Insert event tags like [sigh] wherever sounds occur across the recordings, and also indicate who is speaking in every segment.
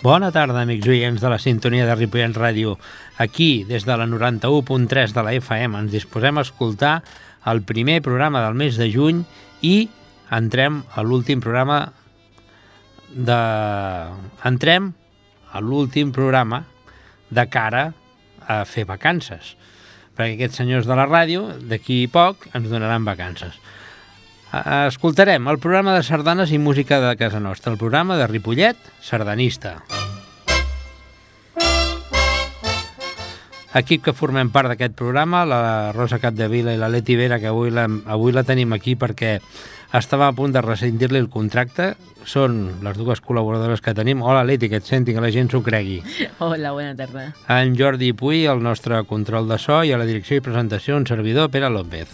Speaker 1: Bona tarda, amics oients de la sintonia de Ripollet Ràdio. Aquí, des de la 91.3 de la FM, ens disposem a escoltar el primer programa del mes de juny i entrem a l'últim programa de... Entrem a l'últim programa de cara a fer vacances, perquè aquests senyors de la ràdio, d'aquí poc, ens donaran vacances. Escoltarem el programa de sardanes i música de casa nostra, el programa de Ripollet, sardanista. Equip que formem part d'aquest programa, la Rosa Capdevila i la Leti Vera, que avui la, avui la tenim aquí perquè estava a punt de rescindir-li el contracte. Són les dues col·laboradores que tenim. Hola, Leti, que et senti, que la gent s'ho cregui.
Speaker 2: Hola, bona tarda.
Speaker 1: En Jordi Puy, el nostre control de so, i a la direcció i presentació, un servidor, Pere López.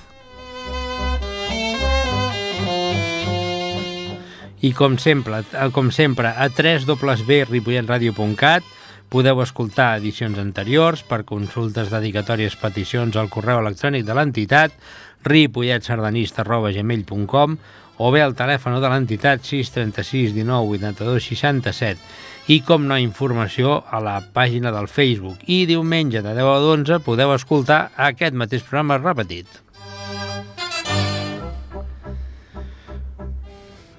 Speaker 1: I com sempre, com sempre a www.ripolletradio.cat podeu escoltar edicions anteriors per consultes, dedicatòries, peticions al correu electrònic de l'entitat ripolletsardanista.gmail.com o bé al telèfon de l'entitat 636 19 82 67 i com no informació a la pàgina del Facebook i diumenge de 10 a 11 podeu escoltar aquest mateix programa repetit.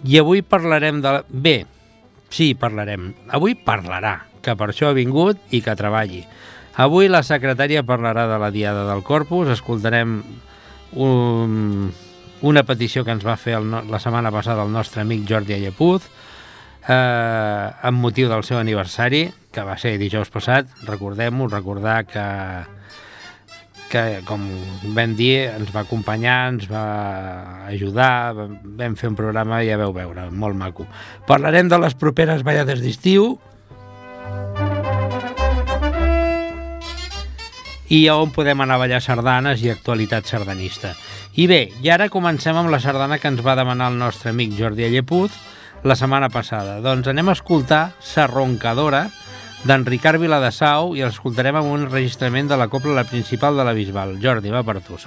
Speaker 1: I avui parlarem de... Bé, sí, parlarem. Avui parlarà, que per això ha vingut i que treballi. Avui la secretària parlarà de la Diada del Corpus, escoltarem un, una petició que ens va fer el, la setmana passada el nostre amic Jordi Allepuz, eh, amb motiu del seu aniversari, que va ser dijous passat, recordem-ho, recordar que que, com vam dir, ens va acompanyar, ens va ajudar, vam fer un programa, ja veu veure, molt maco. Parlarem de les properes ballades d'estiu i on podem anar a ballar sardanes i actualitat sardanista. I bé, i ara comencem amb la sardana que ens va demanar el nostre amic Jordi Allepuz la setmana passada. Doncs anem a escoltar Sarroncadora, d'en Ricard Viladasau i l'escoltarem amb un enregistrament de la copla la principal de la Bisbal. Jordi, va per tu,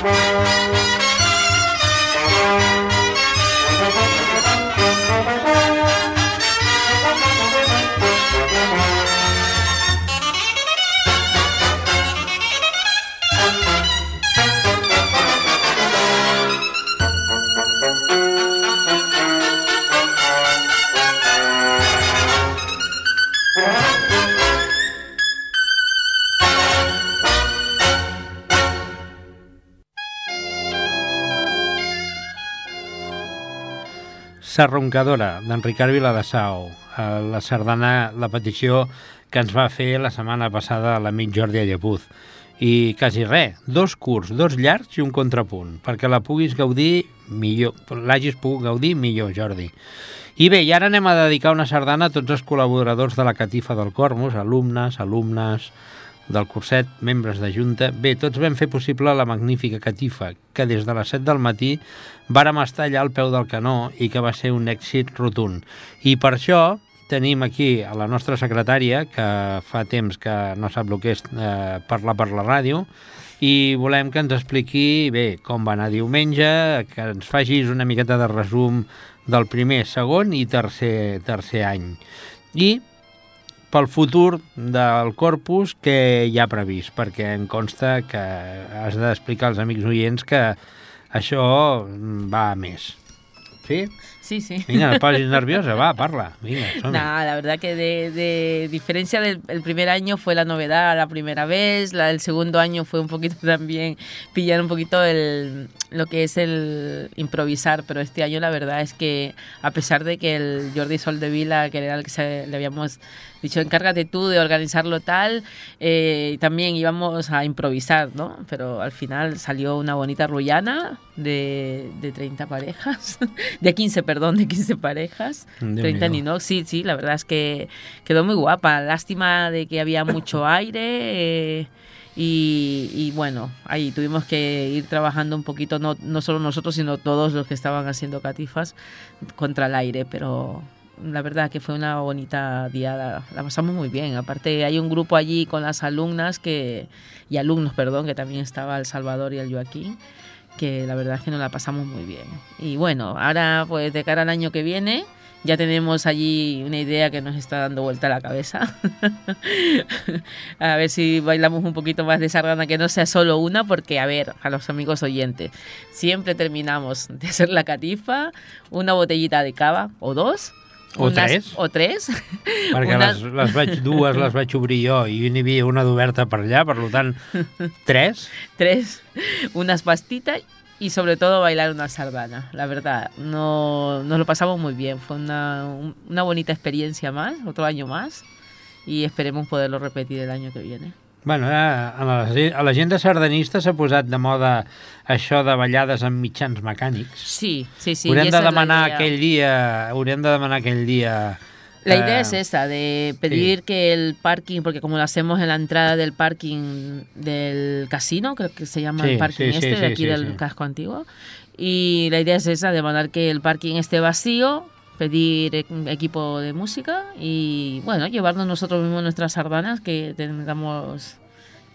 Speaker 1: som-hi. Sarroncadora, d'en Ricard Viladasau. La sardana, la petició que ens va fer la setmana passada l'amic Jordi Allepuz. I quasi res, dos curts, dos llargs i un contrapunt, perquè la puguis gaudir millor, l'hagis pogut gaudir millor, Jordi. I bé, i ara anem a dedicar una sardana a tots els col·laboradors de la Catifa del Cormus, alumnes, alumnes, del curset, membres de Junta. Bé, tots vam fer possible la magnífica catifa, que des de les 7 del matí vàrem estar allà al peu del canó i que va ser un èxit rotund. I per això tenim aquí a la nostra secretària, que fa temps que no sap el que és eh, parlar per la ràdio, i volem que ens expliqui bé com va anar diumenge, que ens facis una miqueta de resum del primer, segon i tercer, tercer any. I pel futur del corpus que hi ha previst, perquè em consta que has d'explicar als amics oients que això va a més. Sí?
Speaker 2: Sí, sí.
Speaker 1: Venga, no pases [laughs] nerviosa, va, parla. Venga,
Speaker 2: no, la verdad que de, de diferencia del el primer año fue la novedad la primera vez, la del segundo año fue un poquito [laughs] también pillar un poquito el, lo que es el improvisar, pero este año la verdad es que a pesar de que el Jordi Soldevila, que era el que se, le habíamos dicho, encárgate tú de organizarlo tal, eh, también íbamos a improvisar, ¿no? Pero al final salió una bonita rullana de, de 30 [laughs] parejas, de 15, perdón, de 15 parejas,
Speaker 1: Dios
Speaker 2: 30
Speaker 1: mío.
Speaker 2: ni no, sí, sí, la verdad es que quedó muy guapa, lástima de que había mucho [laughs] aire. eh, y, y bueno, ahí tuvimos que ir trabajando un poquito, no, no solo nosotros, sino todos los que estaban haciendo catifas contra el aire, pero la verdad que fue una bonita diada, la pasamos muy bien. Aparte hay un grupo allí con las alumnas que y alumnos, perdón, que también estaba el Salvador y el Joaquín, que la verdad que nos la pasamos muy bien. Y bueno, ahora pues de cara al año que viene ya tenemos allí una idea que nos está dando vuelta a la cabeza. [laughs] a ver si bailamos un poquito más de sardana, que no sea solo una, porque a ver, a los amigos oyentes, siempre terminamos de hacer la catifa, una botellita de cava o dos.
Speaker 1: O tres.
Speaker 2: O tres. [laughs]
Speaker 1: Perquè
Speaker 2: Una-
Speaker 1: les, les vaig, dues les vaig obrir jo i n'hi havia una d'oberta per allà, per tant, [laughs] tres.
Speaker 2: tres, unas pastitas y sobre todo bailar una sardana. La verdad, no, nos lo pasamos muy bien. Fue una, un- una bonita experiencia más, otro año más. Y esperemos poderlo repetir el año que viene.
Speaker 1: Bueno, ara, a la, a la gent de sardanista s'ha posat de moda això de ballades amb mitjans mecànics.
Speaker 2: Sí, sí, sí.
Speaker 1: haurem de demanar aquell dia, haurem de demanar aquell dia...
Speaker 2: La
Speaker 1: eh,
Speaker 2: idea es esa, de pedir que el parking, porque como lo hacemos en la entrada del parking del casino, creo que se llama
Speaker 1: Sí,
Speaker 2: el parking
Speaker 1: sí,
Speaker 2: este,
Speaker 1: sí,
Speaker 2: de
Speaker 1: sí,
Speaker 2: aquí
Speaker 1: sí,
Speaker 2: del
Speaker 1: sí.
Speaker 2: casco antiguo, y la idea es esa, de mandar que el parking esté vacío, pedir e- equipo de música y, bueno, llevarnos nosotros mismos nuestras sardanas que tengamos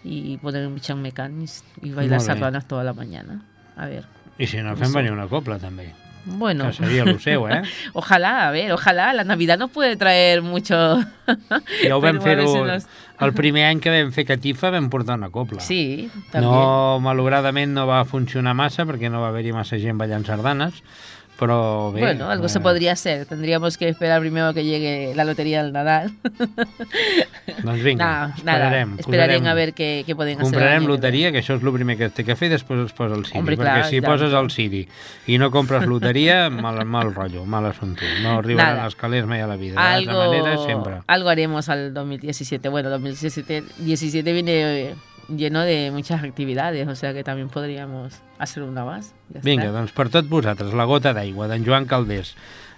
Speaker 2: y poner un bichán mecánico y bailar sardanas toda la mañana. A ver.
Speaker 1: I si no, fem venir una copla, també.
Speaker 2: Bueno,
Speaker 1: seu, eh? [laughs]
Speaker 2: ojalá, a ver, ojalá, la Navidad nos puede traer mucho...
Speaker 1: Ja ho [laughs] vam
Speaker 2: nos-
Speaker 1: El primer any que vam fer catifa vam portar una copla.
Speaker 2: Sí, también.
Speaker 1: No, malauradament no va funcionar massa perquè no va haver-hi massa gent ballant sardanes, però bé...
Speaker 2: bueno, algo se
Speaker 1: eh,
Speaker 2: podría hacer. Tendríamos que esperar primero que llegue la lotería del Nadal. [laughs]
Speaker 1: Doncs vinga,
Speaker 2: Nada,
Speaker 1: esperarem.
Speaker 2: nada. Esperarem a ver pueden hacer. el
Speaker 1: Comprarem
Speaker 2: año que
Speaker 1: loteria, que això és el primer que té que fer, després es posa el Siri.
Speaker 2: Hombre,
Speaker 1: perquè
Speaker 2: clar,
Speaker 1: si
Speaker 2: tant.
Speaker 1: poses el Siri i no compres loteria, [laughs] mal, mal rotllo, mal assumpte. No arribaran
Speaker 2: Nada.
Speaker 1: els calés mai a la vida.
Speaker 2: viene.
Speaker 1: De manera,
Speaker 2: Algo,
Speaker 1: sempre.
Speaker 2: algo haremos al 2017. Bueno, 2017 17 viene lleno de muchas actividades, o sea que también podríamos hacer una más. Está.
Speaker 1: Vinga, doncs per tot vosaltres, la gota d'aigua d'en Joan Caldés,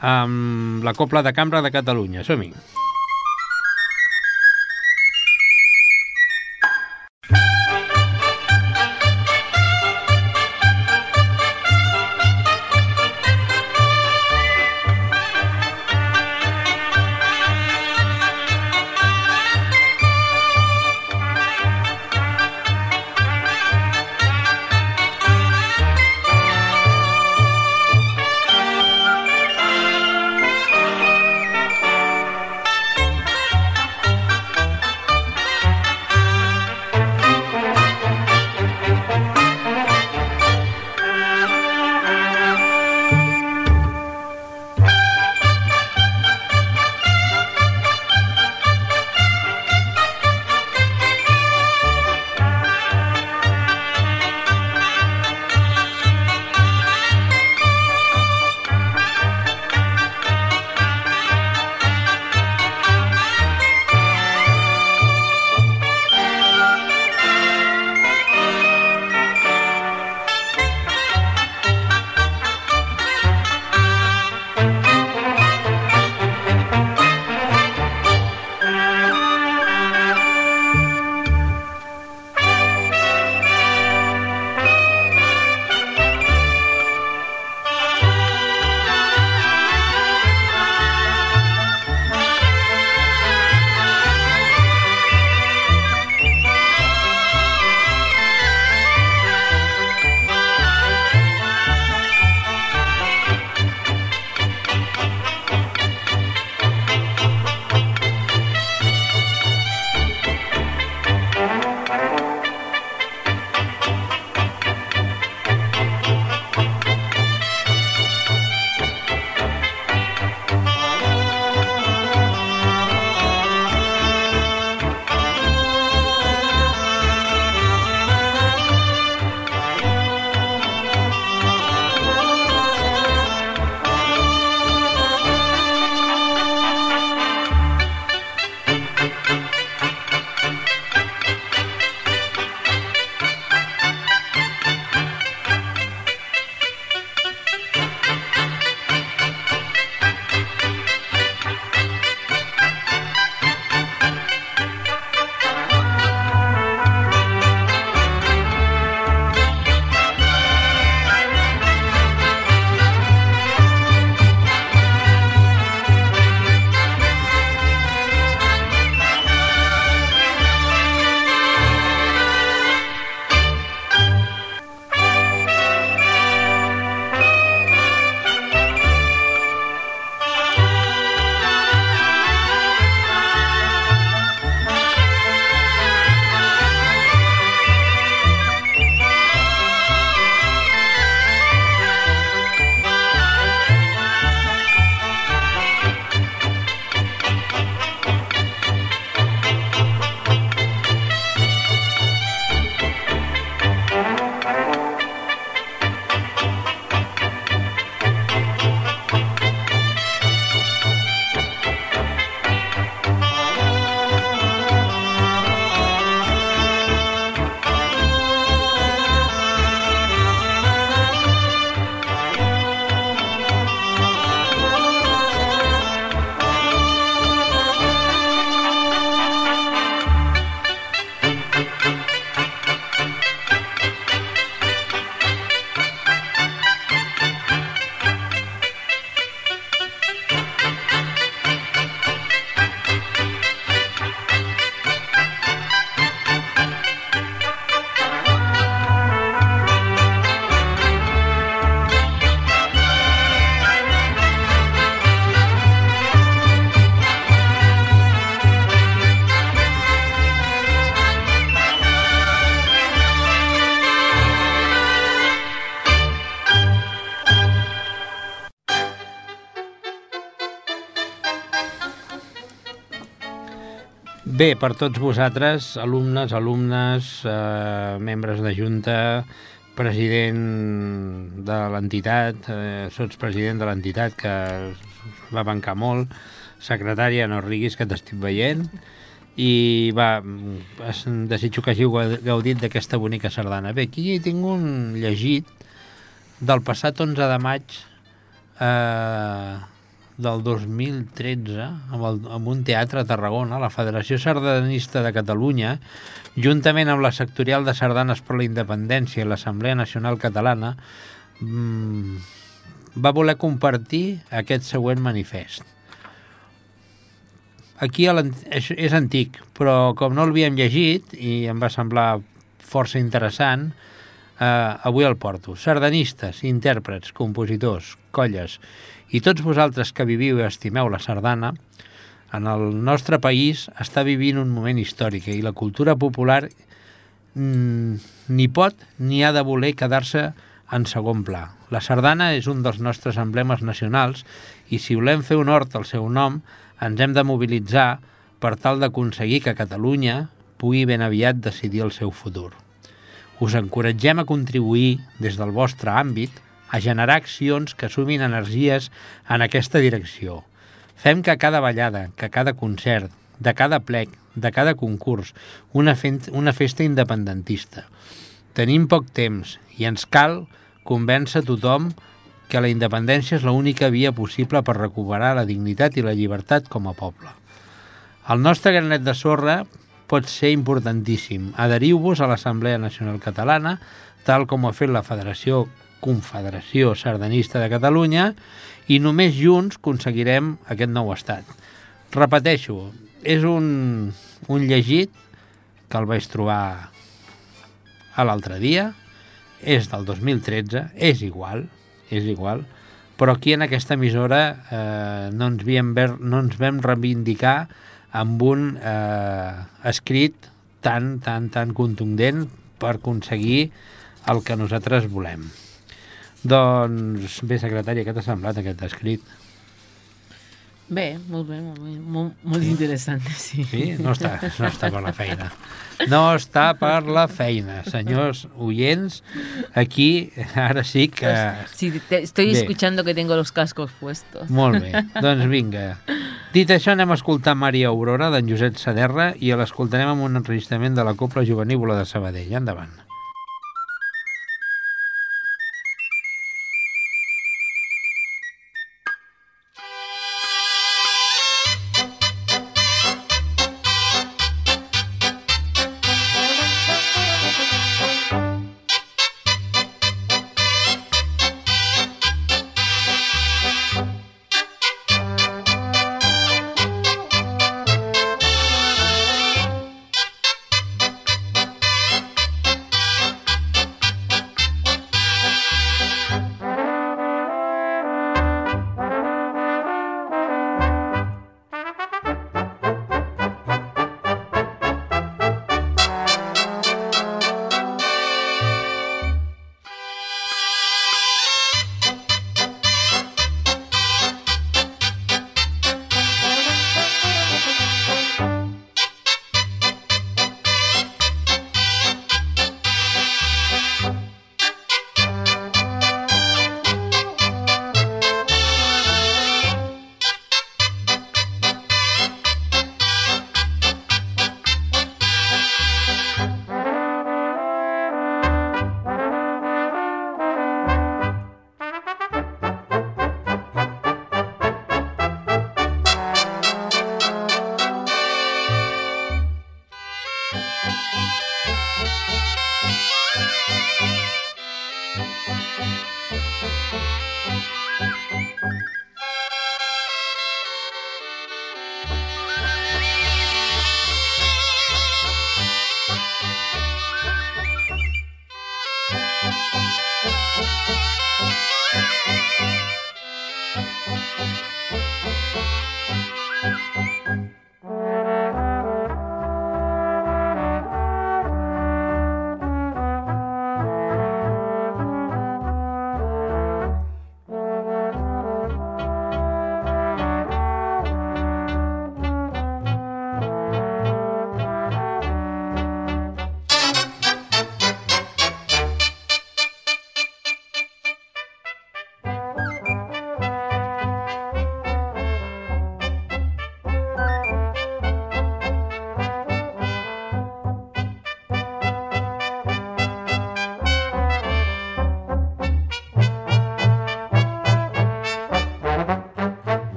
Speaker 1: amb la Copla de Cambra de Catalunya. Som-hi. Bé, per tots vosaltres, alumnes, alumnes, eh, membres de Junta, president de l'entitat, eh, sots president de l'entitat que va bancar molt, secretària, no riguis que t'estic veient, i va, es, desitjo que hàgiu gaudit d'aquesta bonica sardana. Bé, aquí tinc un llegit del passat 11 de maig eh, del 2013 amb, el, amb un teatre a Tarragona, la Federació Sardanista de Catalunya, juntament amb la sectorial de Sardanes per la Independència i l'Assemblea Nacional Catalana, mmm, va voler compartir aquest següent manifest. Aquí és, antic, però com no l'havíem llegit i em va semblar força interessant, eh, avui el porto. Sardanistes, intèrprets, compositors, colles i tots vosaltres que viviu i estimeu la sardana, en el nostre país està vivint un moment històric i la cultura popular mm, ni pot ni ha de voler quedar-se en segon pla. La sardana és un dels nostres emblemes nacionals i si volem fer hort al seu nom ens hem de mobilitzar per tal d'aconseguir que Catalunya pugui ben aviat decidir el seu futur. Us encoratgem a contribuir des del vostre àmbit a generar accions que sumin energies en aquesta direcció. Fem que cada ballada, que cada concert, de cada plec, de cada concurs, una, una festa independentista. Tenim poc temps i ens cal convèncer tothom que la independència és l'única via possible per recuperar la dignitat i la llibertat com a poble. El nostre granet de sorra pot ser importantíssim. Adheriu-vos a l'Assemblea Nacional Catalana, tal com ha fet la Federació Confederació Sardanista de Catalunya i només junts aconseguirem aquest nou estat. Repeteixo, és un, un llegit que el vaig trobar a l'altre dia, és del 2013, és igual, és igual, però aquí en aquesta emissora eh, no, ens vam ver, no ens vam reivindicar amb un eh, escrit tan, tan, tan contundent per aconseguir el que nosaltres volem. Doncs bé, secretària, què t'ha semblat aquest escrit?
Speaker 2: Bé, molt bé, molt, bé, molt, molt sí. interessant, [laughs] sí.
Speaker 1: Sí? No està, no està per la feina. No està per la feina, senyors oients. Aquí, ara sí que...
Speaker 2: Sí, te, estoy bé. escuchando que tengo los cascos puestos.
Speaker 1: Molt bé, [laughs] doncs vinga. Dit això, anem a escoltar Maria Aurora d'en Josep Saderra i l'escoltarem amb un enregistrament de la Copla Juvenívola de Sabadell. Endavant.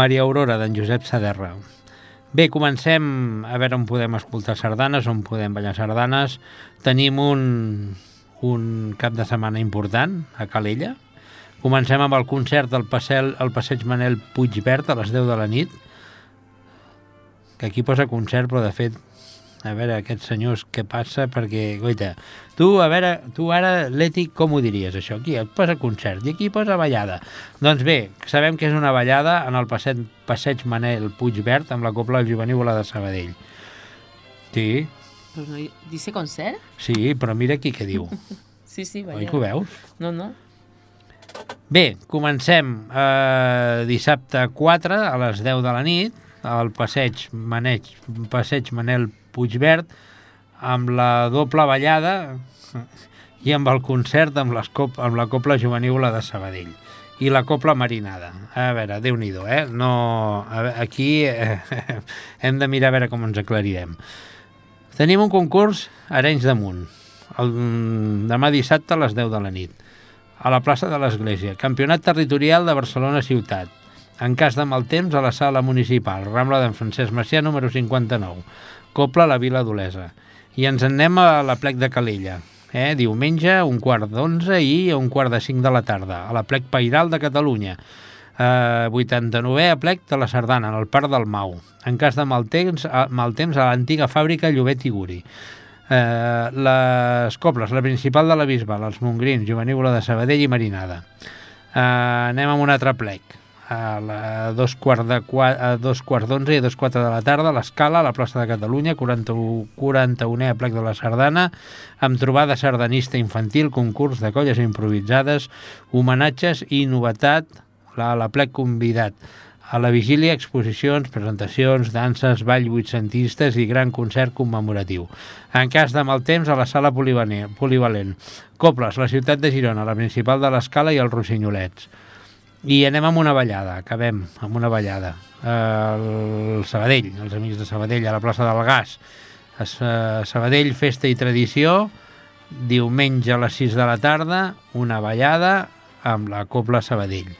Speaker 1: Maria Aurora, d'en Josep Saderra. Bé, comencem a veure on podem escoltar sardanes, on podem ballar sardanes. Tenim un, un cap de setmana important a Calella. Comencem amb el concert del Passel, el Passeig Manel Puigverd a les 10 de la nit, que aquí posa concert, però de fet a veure aquests senyors què passa, perquè, goita, tu, a veure, tu ara, Leti, com ho diries, això? Aquí et posa concert i aquí posa ballada. Doncs bé, sabem que és una ballada en el passeig, passeig Manel Puigverd amb la Copla Juvenívola de Sabadell. Sí,
Speaker 2: Pues no, dice concert?
Speaker 1: sí, però mira aquí què diu. [laughs]
Speaker 2: Sí, sí,
Speaker 1: Oi
Speaker 2: vaya.
Speaker 1: que ho veus?
Speaker 2: No, no.
Speaker 1: Bé, comencem eh, dissabte 4 a les 10 de la nit al passeig, Maneig, passeig Manel Puigverd amb la doble ballada i amb el concert amb, les cop, amb la Copla Juvenívola de Sabadell i la Copla Marinada. A veure, déu nhi eh? No, veure, aquí eh, [laughs] hem de mirar a veure com ens aclarirem. Tenim un concurs a Arenys de Munt, el, demà dissabte a les 10 de la nit, a la plaça de l'Església. Campionat territorial de Barcelona Ciutat. En cas de mal temps, a la sala municipal, Rambla d'en Francesc Macià, número 59. Copla la Vila d'Olesa. I ens en anem a la plec de Calella. Eh? Diumenge, un quart d'onze i un quart de cinc de la tarda, a la plec Pairal de Catalunya. Eh, 89è plec de la Sardana, en el Parc del Mau. En cas de mal temps, a, mal temps a l'antiga fàbrica Llobet i Guri. Eh, les cobles, la principal de la Bisbal, els Montgrins, Juvenívola de Sabadell i Marinada. Eh, anem amb un altre plec a, la, dos quarts de a dos quarts d'onze i a dos quatre de la tarda a l'Escala, a la plaça de Catalunya, 41, 41è plec de la Sardana, amb trobada sardanista infantil, concurs de colles improvisades, homenatges i novetat a la plec convidat. A la vigília, exposicions, presentacions, danses, ball vuitcentistes i gran concert commemoratiu. En cas de mal temps, a la sala polivalent. Coples, la ciutat de Girona, la principal de l'Escala i els Rossinyolets. I anem amb una ballada, acabem amb una ballada. El Sabadell, els amics de Sabadell, a la plaça del Gas. Sabadell, festa i tradició, diumenge a les 6 de la tarda, una ballada amb la Copla Sabadell.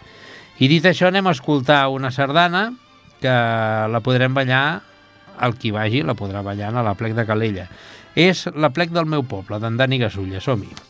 Speaker 1: I dit això, anem a escoltar una sardana que la podrem ballar, el qui vagi la podrà ballar a la plec de Calella. És la plec del meu poble, d'en Dani Gasulla. Som-hi.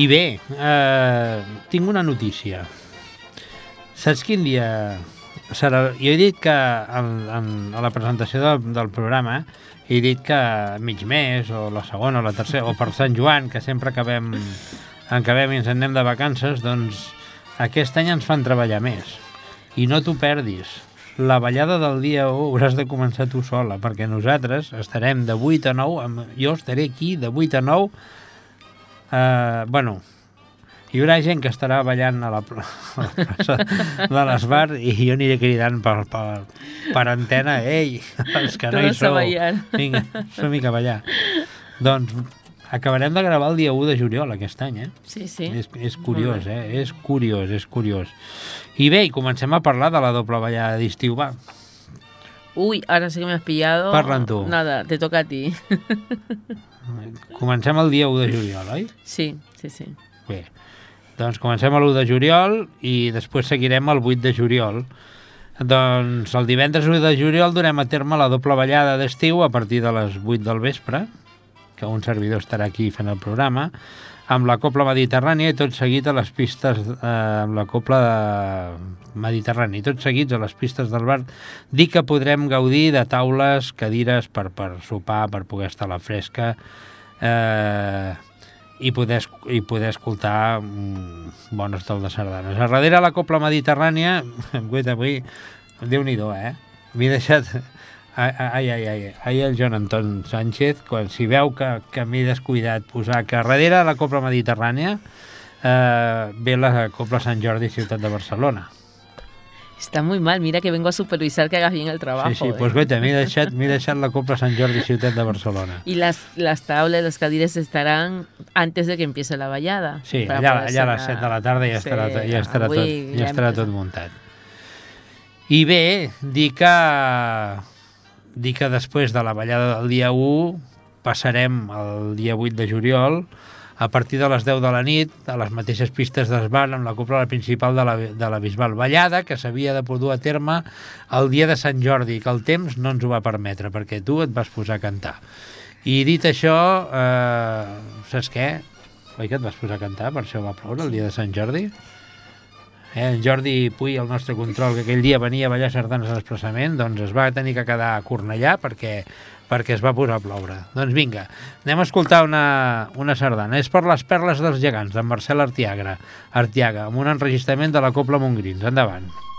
Speaker 1: I bé, eh, tinc una notícia. Saps quin dia serà? Jo he dit que en, en, a la presentació del, del programa he dit que mig mes, o la segona, o la tercera, o per Sant Joan, que sempre acabem, acabem i ens en anem de vacances, doncs aquest any ens fan treballar més. I no t'ho perdis. La ballada del dia 1 hauràs de començar tu sola, perquè nosaltres estarem de 8 a 9, amb, jo estaré aquí de 8 a 9, eh, bueno, hi haurà gent que estarà ballant a la, [laughs] a la plaça de l'Esbar i jo aniré cridant per, per, per antena, ei, els que no hi sou, vinga, som-hi cap allà. Doncs acabarem de gravar el dia 1 de juliol aquest any, eh?
Speaker 2: Sí, sí.
Speaker 1: És, és curiós, eh? És curiós, és curiós. I bé, i comencem a parlar de la doble ballada d'estiu, va.
Speaker 2: Uy, ahora sí que me has pillado.
Speaker 1: Parla en tu.
Speaker 2: Nada, te toca a ti. [laughs]
Speaker 1: Comencem el dia 1 de juliol, oi?
Speaker 2: sí, sí, sí.
Speaker 1: Bé, doncs comencem l'1 de juliol i després seguirem el 8 de juliol. Doncs el divendres 1 de juliol durem a terme la doble ballada d'estiu a partir de les 8 del vespre, que un servidor estarà aquí fent el programa, amb la Copla Mediterrània i tot seguit a les pistes, eh, amb la Copla Mediterrània i tot seguits a les pistes del bar, dir que podrem gaudir de taules, cadires per, per sopar, per poder estar a la fresca, eh, i poder, i poder escoltar mm, bon estol de sardanes. A darrere la Copla Mediterrània, [laughs] guaita, avui, Déu-n'hi-do, eh? M'he deixat... Ai, ai, ai, ai, el Joan Anton Sánchez, quan si veu que, que m'he descuidat posar que darrere la Copla Mediterrània eh, ve la Copla Sant Jordi Ciutat de Barcelona.
Speaker 2: Está muy mal, mira que vengo a supervisar que hagas bien el trabajo.
Speaker 1: sí, sí,
Speaker 2: ¿eh?
Speaker 1: doncs guaita, m'he deixat, deixat la Copla Sant Jordi Ciutat de Barcelona.
Speaker 2: Y las, las tablas, los cadires estarán antes de que empiece la vallada.
Speaker 1: Sí, allà, allà a les
Speaker 2: cenar.
Speaker 1: 7 de la tarda ja estarà,
Speaker 2: Sí,
Speaker 1: ja estarà, tot, ja estarà tot muntat. I bé, dir que, dir que després de la ballada del dia 1 passarem el dia 8 de juliol a partir de les 10 de la nit a les mateixes pistes d'esbal amb la cúpula principal de la, de la Bisbal Ballada que s'havia de dur a terme el dia de Sant Jordi, que el temps no ens ho va permetre perquè tu et vas posar a cantar. I dit això, eh, saps què? Oi que et vas posar a cantar? Per això va ploure el dia de Sant Jordi? Eh, en Jordi Puy, el nostre control, que aquell dia venia a ballar sardanes a l'expressament, doncs es va tenir que quedar a Cornellà perquè, perquè es va posar a ploure. Doncs vinga, anem a escoltar una, una sardana. És per les perles dels gegants, d'en Marcel Artiaga, Artiaga, amb un enregistrament de la Copla Montgrins. Endavant.
Speaker 3: Thank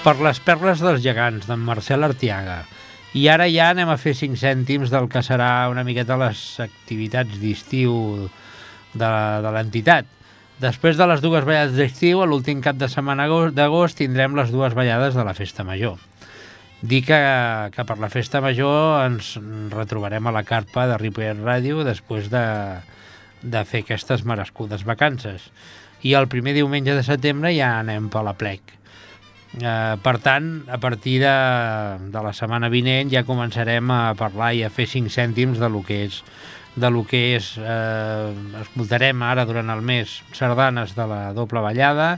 Speaker 1: per les perles dels gegants, d'en Marcel Artiaga. I ara ja anem a fer 5 cèntims del que serà una miqueta les activitats d'estiu de, de l'entitat. Després de les dues ballades d'estiu, a l'últim cap de setmana d'agost tindrem les dues ballades de la Festa Major. Dir que, que per la Festa Major ens retrobarem a la carpa de Ripollet Ràdio després de, de fer aquestes merescudes vacances. I el primer diumenge de setembre ja anem per la plec. Eh, per tant, a partir de, de la setmana vinent ja començarem a parlar i a fer 5 cèntims de lo que és de lo que és eh, escoltarem ara durant el mes sardanes de la doble ballada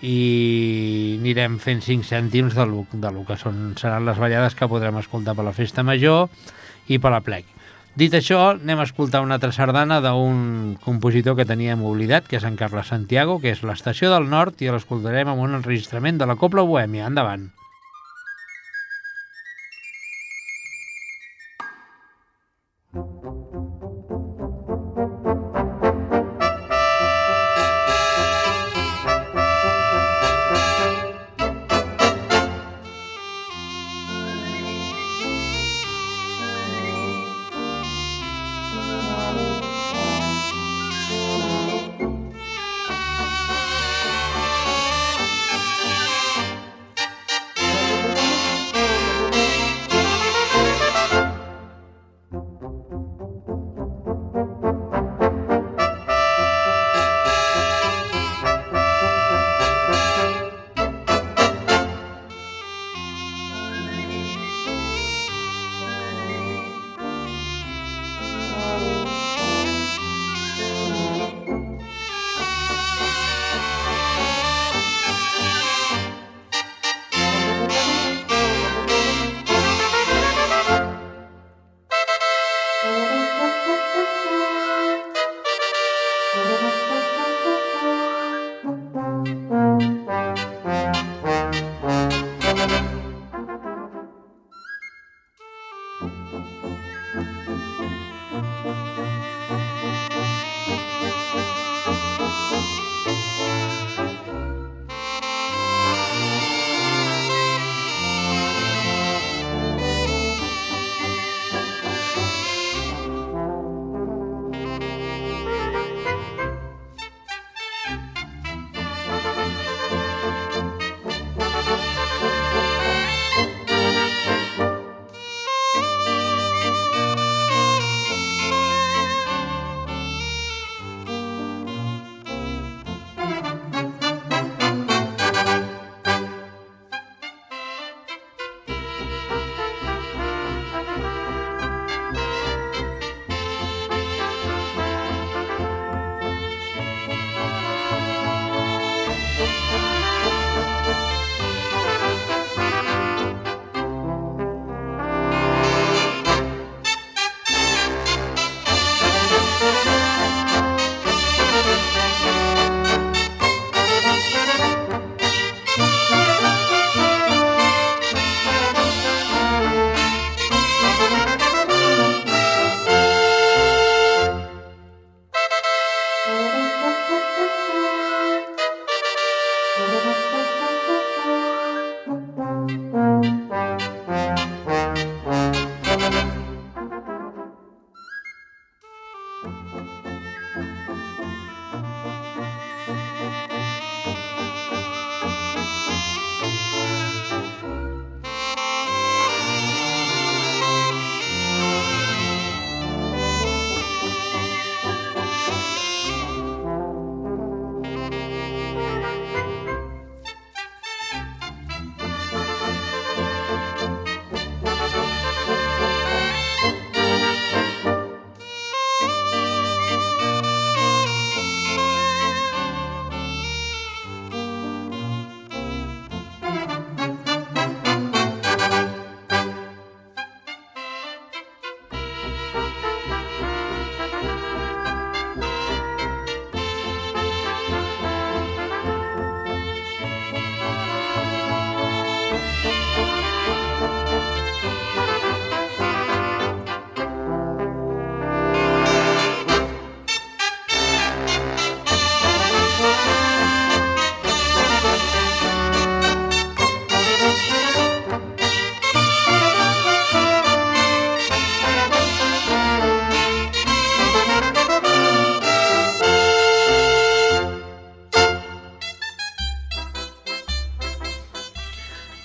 Speaker 1: i anirem fent 5 cèntims de lo, de lo que són, seran les ballades que podrem escoltar per la festa major i per la plec. Dit això, anem a escoltar una altra sardana d'un compositor que teníem oblidat, que és en Carles Santiago, que és l'Estació del Nord, i l'escoltarem amb un enregistrament de la Copla Bohèmia. Endavant.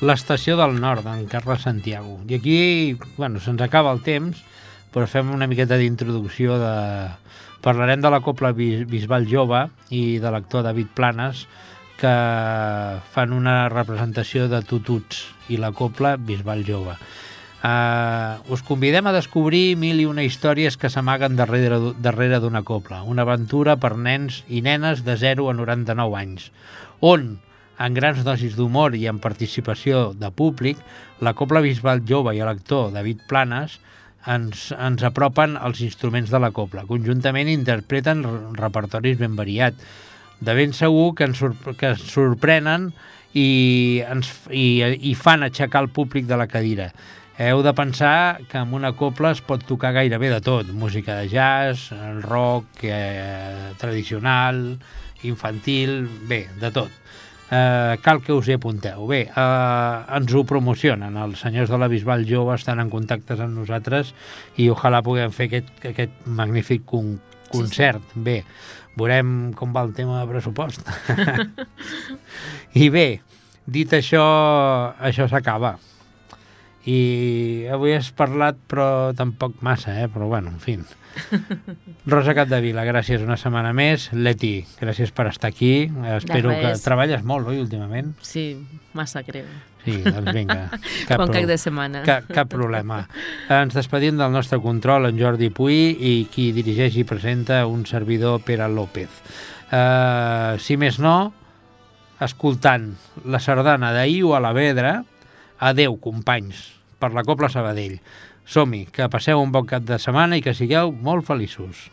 Speaker 1: L'estació del nord, d'en Carles Santiago. I aquí, bueno, se'ns acaba el temps, però fem una miqueta d'introducció de... Parlarem de la Copla Bisbal Jove i de l'actor David Planes, que fan una representació de tututs i la Copla Bisbal Jove. Uh, us convidem a descobrir mil i una històries que s'amaguen darrere, d'una copla, una aventura per nens i nenes de 0 a 99 anys, on, en grans dosis d'humor i en participació de públic, la Copla Bisbal Jove i l'actor David Planes ens, ens apropen als instruments de la copla. Conjuntament interpreten repertoris ben variat. De ben segur que ens, que ens sorprenen i, ens, i, i fan aixecar el públic de la cadira. Heu de pensar que amb una copla es pot tocar gairebé de tot. Música de jazz, rock, eh, tradicional, infantil, bé, de tot. Eh, cal que us hi apunteu. Bé, eh, ens ho promocionen. Els senyors de la Bisbal Jove estan en contactes amb nosaltres i ojalà puguem fer aquest, aquest magnífic con concert. Sí, sí. Bé, veurem com va el tema de pressupost. [laughs] I bé, dit això, això s'acaba i avui has parlat però tampoc massa, eh? però bueno, en fi. Rosa Capdevila, gràcies una setmana més. Leti, gràcies per estar aquí. Espero que treballes molt, oi, últimament?
Speaker 2: Sí, massa creu.
Speaker 1: Sí, doncs vinga.
Speaker 2: Cap [laughs] bon cap de setmana.
Speaker 1: Cap, cap problema. Ens despedim del nostre control, en Jordi Puy, i qui dirigeix i presenta un servidor, Pere López. Uh, si més no, escoltant la sardana d'ahir o a la Vedra, adeu, companys per la Copla Sabadell. Som-hi, que passeu un bon cap de setmana i que sigueu molt feliços.